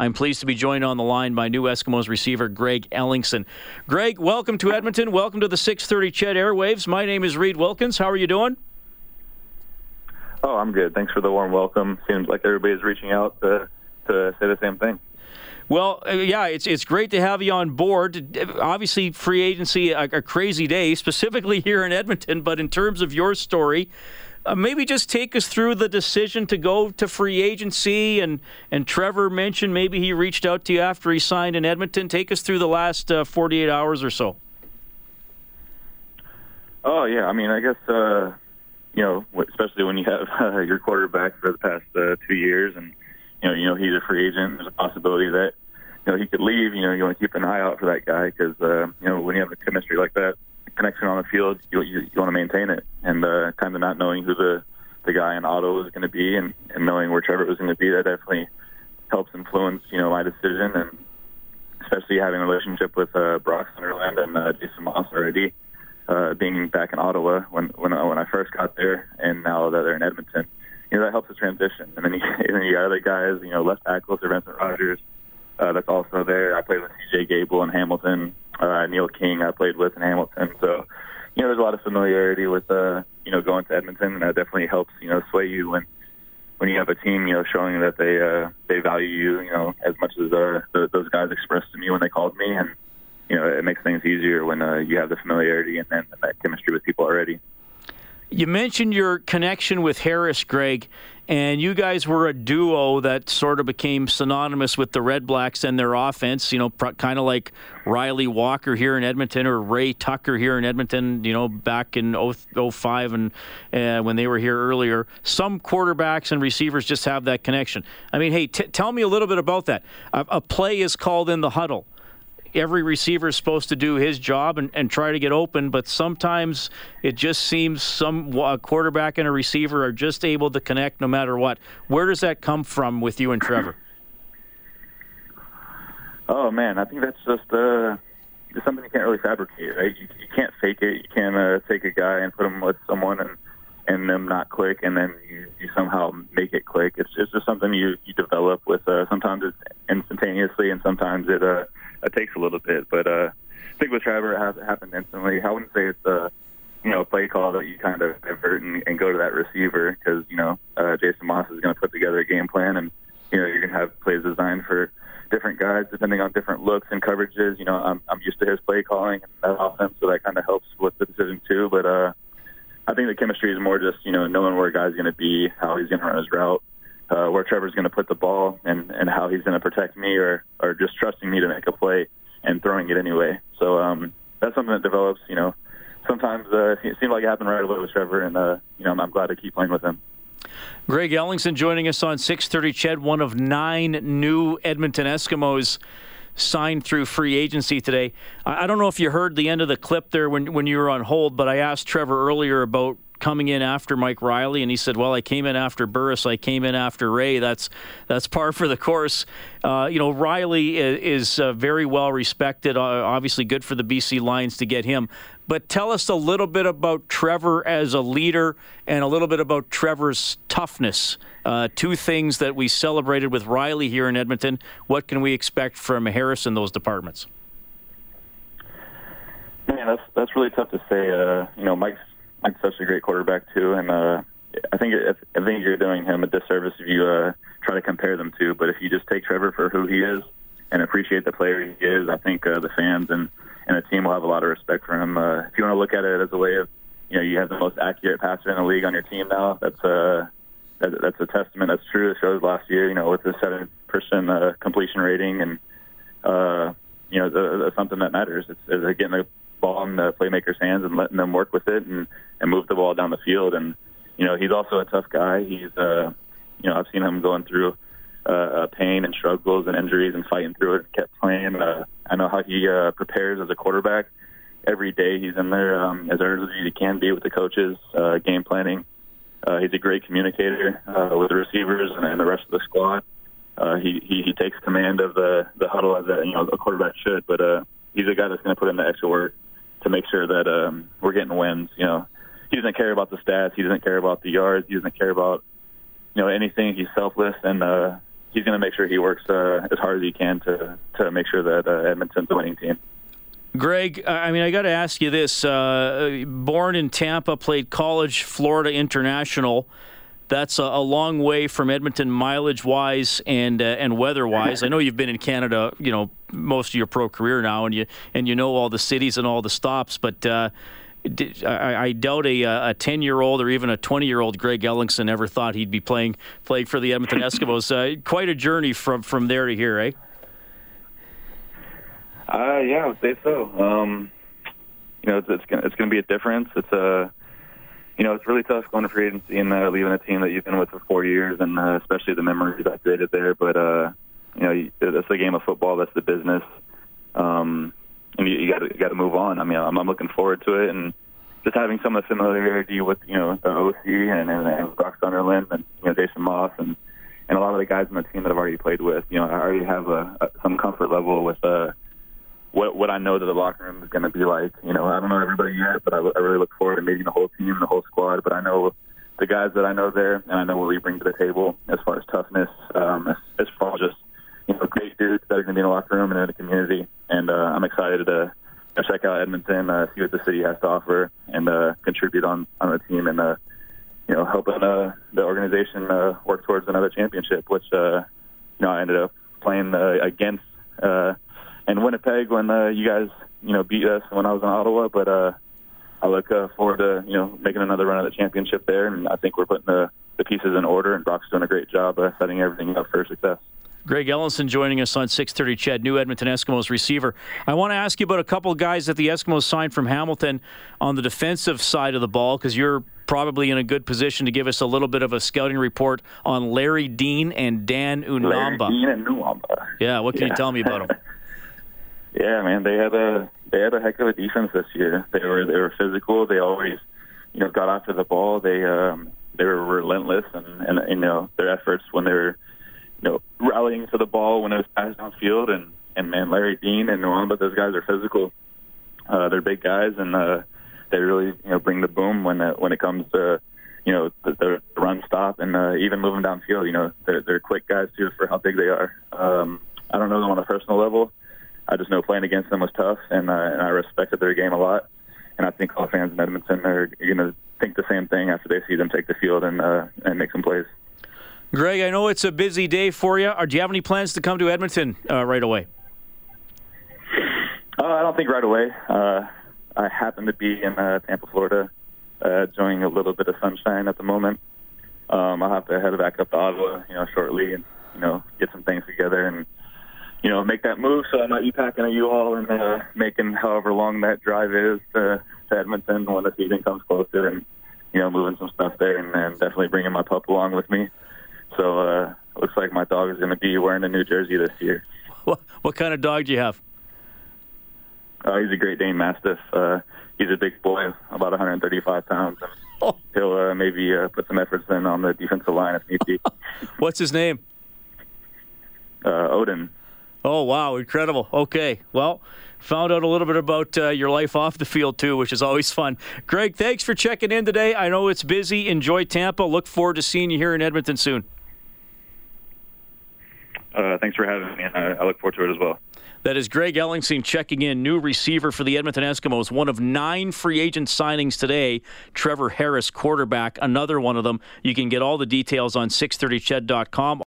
I'm pleased to be joined on the line by new Eskimos receiver Greg Ellingson. Greg, welcome to Edmonton. Welcome to the 6:30 CHED Airwaves. My name is Reid Wilkins. How are you doing? Oh, I'm good. Thanks for the warm welcome. Seems like everybody's reaching out to to say the same thing. Well, uh, yeah, it's it's great to have you on board. Obviously, free agency a, a crazy day, specifically here in Edmonton. But in terms of your story, uh, maybe just take us through the decision to go to free agency. And and Trevor mentioned maybe he reached out to you after he signed in Edmonton. Take us through the last uh, 48 hours or so. Oh yeah, I mean, I guess uh, you know, especially when you have uh, your quarterback for the past uh, two years, and you know, you know he's a free agent. There's a possibility that you know he could leave. You know, you want to keep an eye out for that guy because uh, you know when you have a chemistry like that, connection on the field, you you, you want to maintain it. And uh, kind of not knowing who the the guy in Ottawa was going to be, and, and knowing where Trevor was going to be, that definitely helps influence you know my decision, and especially having a relationship with uh, Brock Sunderland and uh, Jason Maas already. Uh, being back in Ottawa when when uh, when I first got there, and now that they're in Edmonton, you know that helps the transition. And then you, and then you got other guys, you know, left tackles, Vincent Rogers, uh, that's also there. I played with C.J. Gable in Hamilton. Uh, Neil King I played with in Hamilton. So, you know, there's a lot of familiarity with, uh, you know, going to Edmonton, and that definitely helps, you know, sway you when when you have a team, you know, showing that they uh, they value you, you know, as much as uh, the, those guys expressed to me when they called me, and you know, it makes things easier when uh, you have the familiarity and then that chemistry with people already. You mentioned your connection with Harris, Greg, and you guys were a duo that sort of became synonymous with the Redblacks and their offense. You know, kind of like Reilly Walker here in Edmonton or Ray Tucker here in Edmonton. You know, back in 05 and uh, when they were here earlier. Some quarterbacks and receivers just have that connection. I mean, hey, t- tell me a little bit about that. A, a play is called in the huddle every receiver is supposed to do his job and, and try to get open, but sometimes it just seems some a quarterback and a receiver are just able to connect no matter what. Where does that come from with you and Trevor? Oh man, I think that's just uh, something you can't really fabricate. Right? You, you can't fake it. You can't uh, take a guy and put him with someone and and them not click, and then you, you somehow make it click. It's just, just something you you develop with. Uh, sometimes it's instantaneously, and sometimes it uh it takes a little bit. But uh, I think with Trevor, it happened instantly. I wouldn't say it's a you know play call that you kind of divert and, and go to that receiver because you know uh, Jason Maas is going to put together a game plan, and you know you're going to have plays designed for different guys depending on different looks and coverages. You know, I'm I'm used to his play calling and that offense, so that kind of helps with the decision too. But uh, I think the chemistry is more just you know knowing where a guy's going to be, how he's going to run his route, uh, where Trevor's going to put the ball and, and how he's going to protect me or, or just trusting me to make a play and throwing it anyway. So um, that's something that develops, you know, sometimes uh, it seemed like it happened right away with Trevor, and, uh, you know, I'm, I'm glad to keep playing with him. Greg Ellingson joining us on 630 CHED, one of nine new Edmonton Eskimos signed through free agency today. I don't know if you heard the end of the clip there when, when you were on hold, but I asked Trevor earlier about coming in after Mike Reilly, and he said, "Well, I came in after Burris. I came in after Ray. That's that's par for the course." Uh, you know, Reilly is, is uh, very well respected. Uh, obviously, good for the BC Lions to get him. But tell us a little bit about Trevor as a leader, and a little bit about Trevor's toughness. Uh, two things that we celebrated with Reilly here in Edmonton. What can we expect from Harris in those departments? Man, that's that's really tough to say. Uh, you know, Mike's Mike's such a great quarterback too, and uh, I think I think you're doing him a disservice if you uh, try to compare them two. But if you just take Trevor for who he is and appreciate the player he is, I think uh, the fans and and the team will have a lot of respect for him. Uh, if you want to look at it as a way of, you know, you have the most accurate passer in the league on your team now. That's a uh, that, that's a testament. That's true. It shows last year, you know, with the seven percent uh, completion rating and uh, you know, the, the, something that matters. It's, it's getting the ball in the playmakers' hands and letting them work with it and and move the ball down the field. And you know, he's also a tough guy. He's uh, you know, I've seen him going through uh, uh, pain and struggles and injuries and fighting through it. Kept playing. Uh, I know how he uh, prepares as a quarterback. Every day he's in there um, as early as he can be with the coaches, uh, game planning. Uh, he's a great communicator uh, with the receivers and, and the rest of the squad. Uh, he, he he takes command of the the huddle as a you know a quarterback should, but uh, he's a guy that's going to put in the extra work to make sure that um, we're getting wins. You know, he doesn't care about the stats. He doesn't care about the yards. He doesn't care about you know anything. He's selfless, and uh, he's going to make sure he works uh, as hard as he can to to make sure that uh, Edmonton's a winning team. Greg, I mean, I got to ask you this: uh, born in Tampa, played college, Florida International. That's a, a long way from Edmonton, mileage-wise and uh, and weather-wise. I know you've been in Canada, you know, most of your pro career now, and you and you know all the cities and all the stops, but. Uh, I, I doubt a a ten year old or even a twenty year old Greg Ellingson ever thought he'd be playing playing for the Edmonton Eskimos. Uh, quite a journey from from there to here, eh? Uh, yeah, I would say so. Um, you know, it's it's gonna, it's gonna be a difference. It's a uh, you know, it's really tough going to free agency and uh, leaving a team that you've been with for four years, and uh, especially the memories I created there. But uh, you know, that's the game of football. That's the business. Um, and you, you got to got to move on. I mean, I'm, I'm looking forward to it, and just having some of the familiarity with you know the OC and and, and Brock Sunderland and you know Jason Maas and and a lot of the guys on the team that I've already played with. You know, I already have a, a some comfort level with uh what what I know that the locker room is going to be like. You know, I don't know everybody yet, but I, I really look forward to meeting the whole team, the whole squad. But I know the guys that I know there, and I know what we bring to the table as far as toughness, um, as, as far as just you know great dudes that are going to be in the locker room and in the community. And uh, I'm excited to check out Edmonton, uh, see what the city has to offer, and uh, contribute on on the team and uh, you know helping uh, the organization uh, work towards another championship, which uh, you know I ended up playing uh, against. Uh, in Winnipeg when uh, you guys, you know, beat us when I was in Ottawa. But uh, I look uh, forward to, you know, making another run at the championship there. And I think we're putting the, the pieces in order, and Brock's doing a great job uh, setting everything up for success. Greg Ellingson joining us on 6:30. CHED, new Edmonton Eskimos receiver. I want to ask you about a couple of guys that the Eskimos signed from Hamilton on the defensive side of the ball, because you're probably in a good position to give us a little bit of a scouting report on Larry Dean and Dan Unamba. Larry Dean and Unamba. Yeah, what can yeah. you tell me about them? Yeah, man, they had a they had a heck of a defense this year. They were they were physical. They always, you know, got after the ball. They um they were relentless and and you know their efforts when they were, you know, rallying to the ball when it was passed downfield and and man, Larry Dean and Unamba, those guys are physical. Uh, they're big guys and uh, they really you know bring the boom when it, when it comes to you know the, the run stop and uh, even moving downfield. You know they're they're quick guys too for how big they are. Um, I don't know them on a personal level. I just know playing against them was tough, and, uh, and I respected their game a lot. And I think all fans in Edmonton are going to think the same thing after they see them take the field and uh, and make some plays. Greg, I know it's a busy day for you. Or do you have any plans to come to Edmonton uh, right away? Uh, I don't think right away. Uh, I happen to be in uh, Tampa, Florida, uh, enjoying a little bit of sunshine at the moment. Um, I'll have to head back up to Ottawa, you know, shortly, and you know, get some things together and you know, make that move. So I might be packing a U-Haul and uh, making however long that drive is to, to Edmonton when the season comes closer, and you know, moving some stuff there, and, and definitely bringing my pup along with me. So uh, looks like my dog is going to be wearing a new jersey this year. What, what kind of dog do you have? Uh, he's a Great Dane Mastiff. Uh, he's a big boy, about 135 pounds. And oh. He'll uh, maybe uh, put some efforts in on the defensive line if need be. What's his name? Uh, Odin. Oh, wow. Incredible. Okay. Well, found out a little bit about uh, your life off the field, too, which is always fun. Greg, thanks for checking in today. I know it's busy. Enjoy Tampa. Look forward to seeing you here in Edmonton soon. Uh, thanks for having me, and I, I look forward to it as well. That is Greg Ellingson checking in, new receiver for the Edmonton Eskimos. One of nine free agent signings today. Trevor Harris, quarterback, another one of them. You can get all the details on 630ched.com.